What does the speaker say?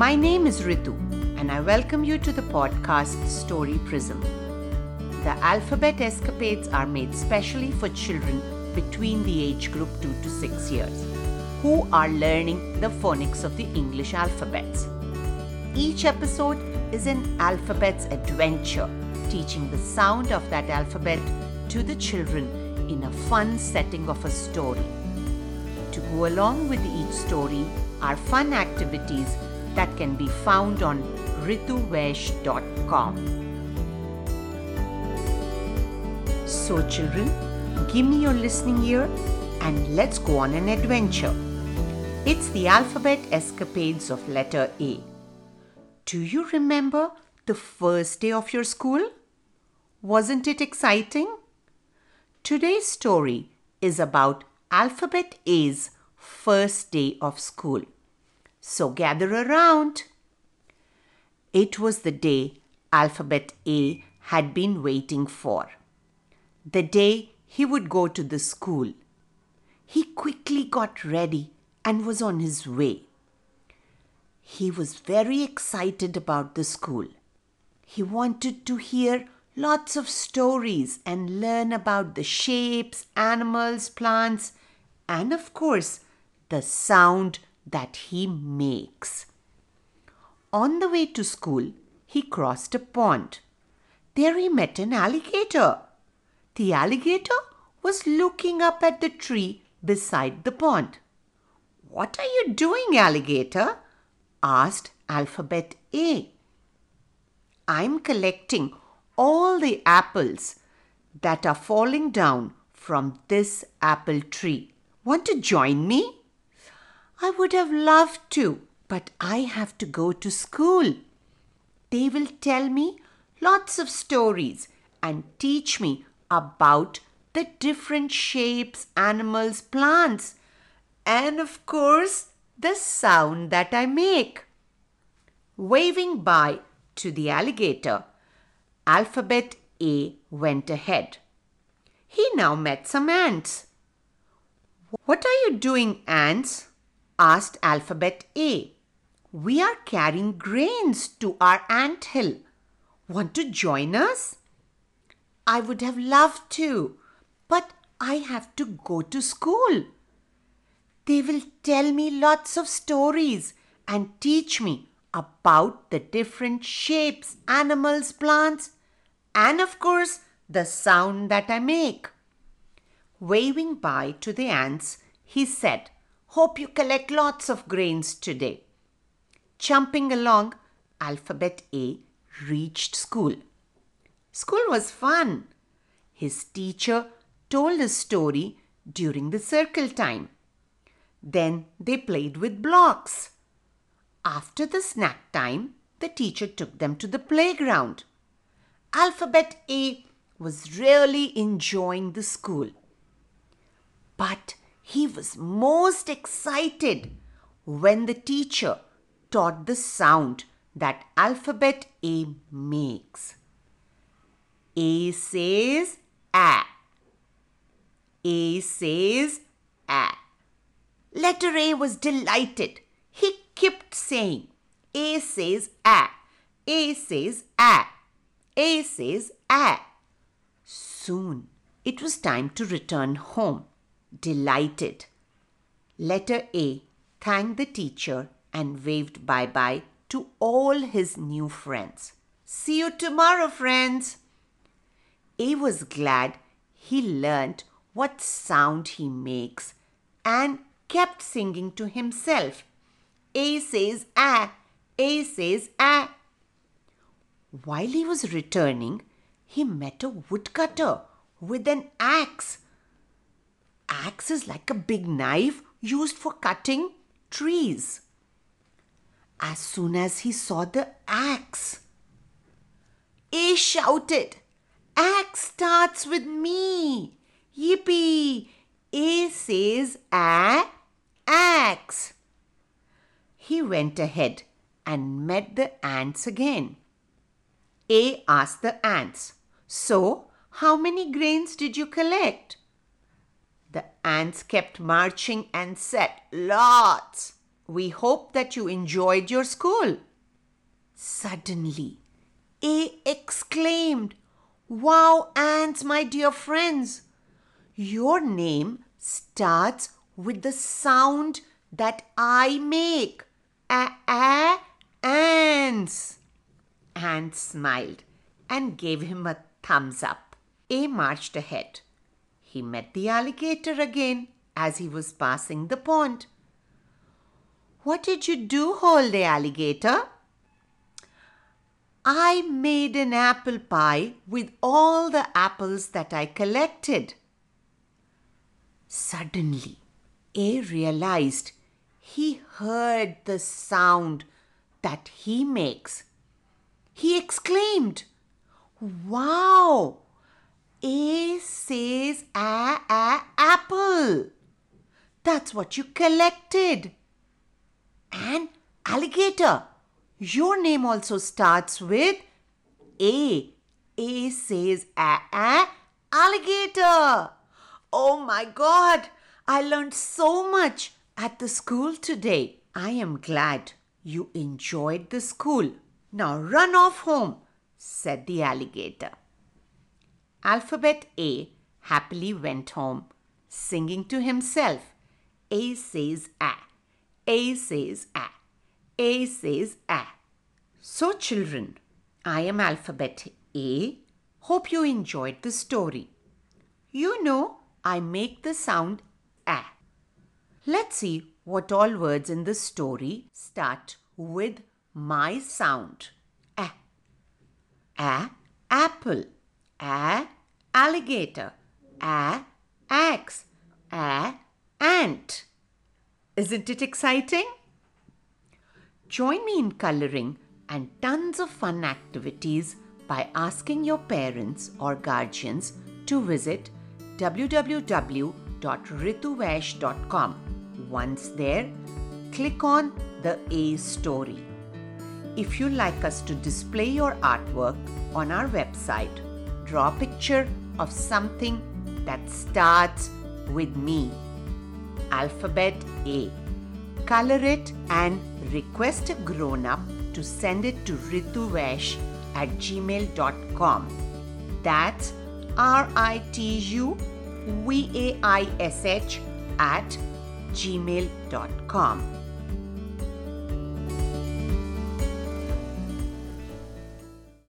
My name is Ritu, and I welcome you to the podcast Story Prism. The alphabet escapades are made specially for children between the age group 2 to 6 years who are learning the phonics of the English alphabets. Each episode is an alphabet's adventure, teaching the sound of that alphabet to the children in a fun setting of a story. To go along with each story are fun activities that can be found on rituvaish.com. So, children, give me your listening ear and let's go on an adventure. It's the alphabet escapades of letter A. Do you remember the first day of your school? Wasn't it exciting? Today's story is about Alphabet A's first day of school. So gather around. It was the day Alphabet A had been waiting for. The day he would go to the school. He quickly got ready and was on his way. He was very excited about the school. He wanted to hear lots of stories and learn about the shapes, animals, plants, and of course, the sound that he makes. On the way to school, he crossed a pond. There he met an alligator. The alligator was looking up at the tree beside the pond. What are you doing, alligator? asked Alphabet A. I'm collecting all the apples that are falling down from this apple tree. Want to join me? I would have loved to, but I have to go to school. They will tell me lots of stories and teach me about the different shapes, animals, plants, and of course, the sound that I make. Waving bye to the alligator, Alphabet A went ahead. He now met some ants. What are you doing, ants? Asked Alphabet A. We are carrying grains to our ant hill. Want to join us? I would have loved to, but I have to go to school. They will tell me lots of stories and teach me about the different shapes, animals, plants, and of course the sound that I make. Waving bye to the ants, he said, Hope you collect lots of grains today. Jumping along, Alphabet A reached school. School was fun. His teacher told a story during the circle time. Then they played with blocks. After the snack time, the teacher took them to the playground. Alphabet A was really enjoying the school. But he was most excited when the teacher taught the sound that Alphabet A makes. A says A. A says A. Letter A was delighted. He kept saying, A says A. A says A. A says A. Soon it was time to return home. Delighted. Letter A thanked the teacher and waved bye bye to all his new friends. See you tomorrow, friends. A was glad he learnt what sound he makes and kept singing to himself. A says ah, A says ah. While he was returning, he met a woodcutter with an axe. Axe is like a big knife used for cutting trees. As soon as he saw the axe, A shouted, Axe starts with me! Yippee! A says a axe. He went ahead and met the ants again. A asked the ants, So, how many grains did you collect? The ants kept marching and said, Lots. We hope that you enjoyed your school. Suddenly, A exclaimed, Wow, ants, my dear friends! Your name starts with the sound that I make. A a ants. Ant smiled and gave him a thumbs up. A marched ahead. He met the alligator again as he was passing the pond. What did you do, Hole the alligator? I made an apple pie with all the apples that I collected. Suddenly, A realized he heard the sound that he makes. He exclaimed, Wow! A says a a apple. That's what you collected. An alligator, your name also starts with A. A says a a alligator. Oh my god, I learned so much at the school today. I am glad you enjoyed the school. Now run off home, said the alligator. Alphabet A happily went home, singing to himself. A says A. A says A. A says A. So, children, I am Alphabet A. Hope you enjoyed the story. You know, I make the sound A. Let's see what all words in the story start with my sound. A. A. Apple. A. Alligator. A. Axe. A. Ant. Isn't it exciting? Join me in coloring and tons of fun activities by asking your parents or guardians to visit www.rituvaish.com. Once there, click on the A story. If you like us to display your artwork on our website, draw a picture of something that starts with me. Alphabet A. Color it and request a grown up to send it to rituvaish at gmail.com. That's R I T U V A I S H at gmail.com.